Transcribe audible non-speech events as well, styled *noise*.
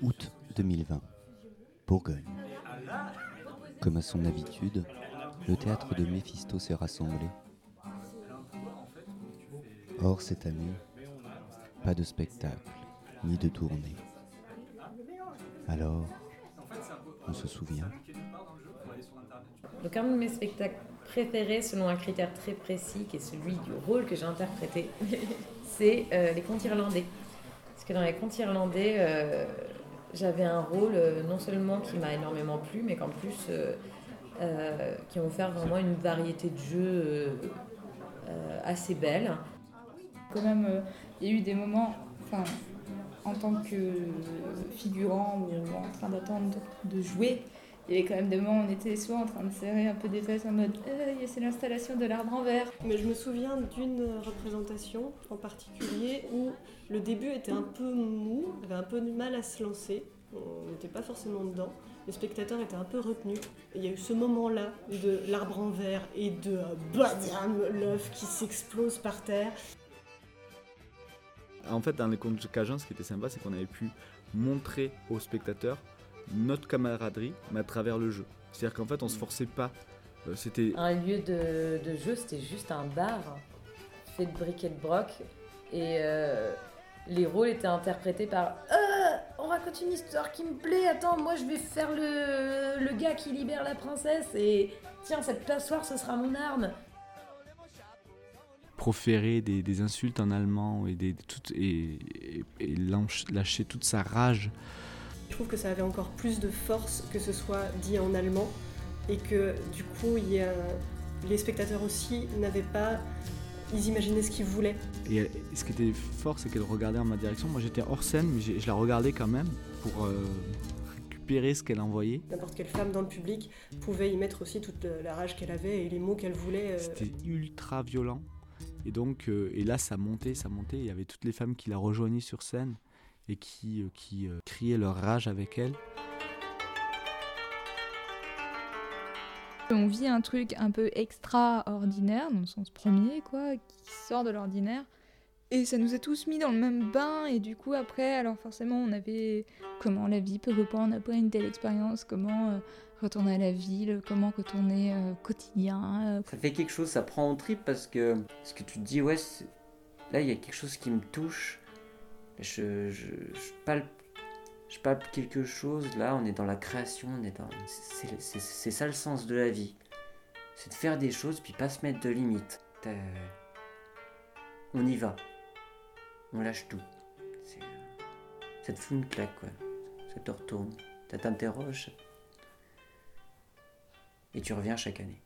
Août 2020. Bourgogne. Comme à son habitude, le théâtre de Méphisto s'est rassemblé. Or, cette année, pas de spectacle, ni de tournée. Alors, on se souvient? Donc un de mes spectacles préférés, selon un critère très précis, qui est celui du rôle que j'ai interprété, *laughs* c'est euh, les contes irlandais. Parce que dans les contes irlandais, euh, j'avais un rôle euh, non seulement qui m'a énormément plu, mais qu'en plus, euh, euh, qui ont offert vraiment une variété de jeux euh, euh, assez belle. Quand même, euh, il y a eu des moments, enfin, en tant que figurant ou en train d'attendre de jouer, il y avait quand même des moments où on était soit en train de serrer un peu des fesses en mode euh, c'est l'installation de l'arbre en verre. Mais je me souviens d'une représentation en particulier où le début était un peu mou, avait un peu de mal à se lancer. On n'était pas forcément dedans. Les spectateurs étaient un peu retenus. Et il y a eu ce moment-là de l'arbre en verre et de euh, badam, l'œuf qui s'explose par terre. En fait, dans les contes Cajun, ce qui était sympa, c'est qu'on avait pu montrer aux spectateurs notre camaraderie, mais à travers le jeu. C'est-à-dire qu'en fait, on se forçait pas. Euh, C'était Un lieu de, de jeu, c'était juste un bar fait de briquet de broc. Et euh, les rôles étaient interprétés par Euh, On raconte une histoire qui me plaît, attends, moi je vais faire le, le gars qui libère la princesse. Et tiens, cette passoire, ce sera mon arme. proférer des, des insultes en allemand et, des, tout- et, et- et lâche- lâcher toute sa rage. Je trouve que ça avait encore plus de force que ce soit dit en allemand et que du coup, il y a... les spectateurs aussi n'avaient pas. Ils imaginaient ce qu'ils voulaient. Et ce qui était fort, c'est qu'elle regardait en ma direction. Moi, j'étais hors scène, mais je la regardais quand même pour euh, récupérer ce qu'elle envoyait. N'importe quelle femme dans le public pouvait y mettre aussi toute la rage qu'elle avait et les mots qu'elle voulait. euh, C'était ultra violent. Et donc, euh, et là, ça montait, ça montait. Il y avait toutes les femmes qui la rejoignaient sur scène et qui, euh, qui euh, criaient leur rage avec elle. On vit un truc un peu extraordinaire, dans le sens premier, quoi, qui sort de l'ordinaire. Et ça nous a tous mis dans le même bain, et du coup, après, alors forcément, on avait comment la vie peut reprendre après une telle expérience, comment euh, retourner à la ville, comment retourner euh, quotidien. euh. Ça fait quelque chose, ça prend en trip parce que ce que tu te dis, ouais, là il y a quelque chose qui me touche. Je, je, je palpe, je palpe quelque chose. Là, on est dans la création, on est dans. C'est ça le sens de la vie. C'est de faire des choses puis pas se mettre de limites. On y va. On lâche tout. Ça te fout une claque, quoi. Ça te retourne. Ça t'interroge. Et tu reviens chaque année.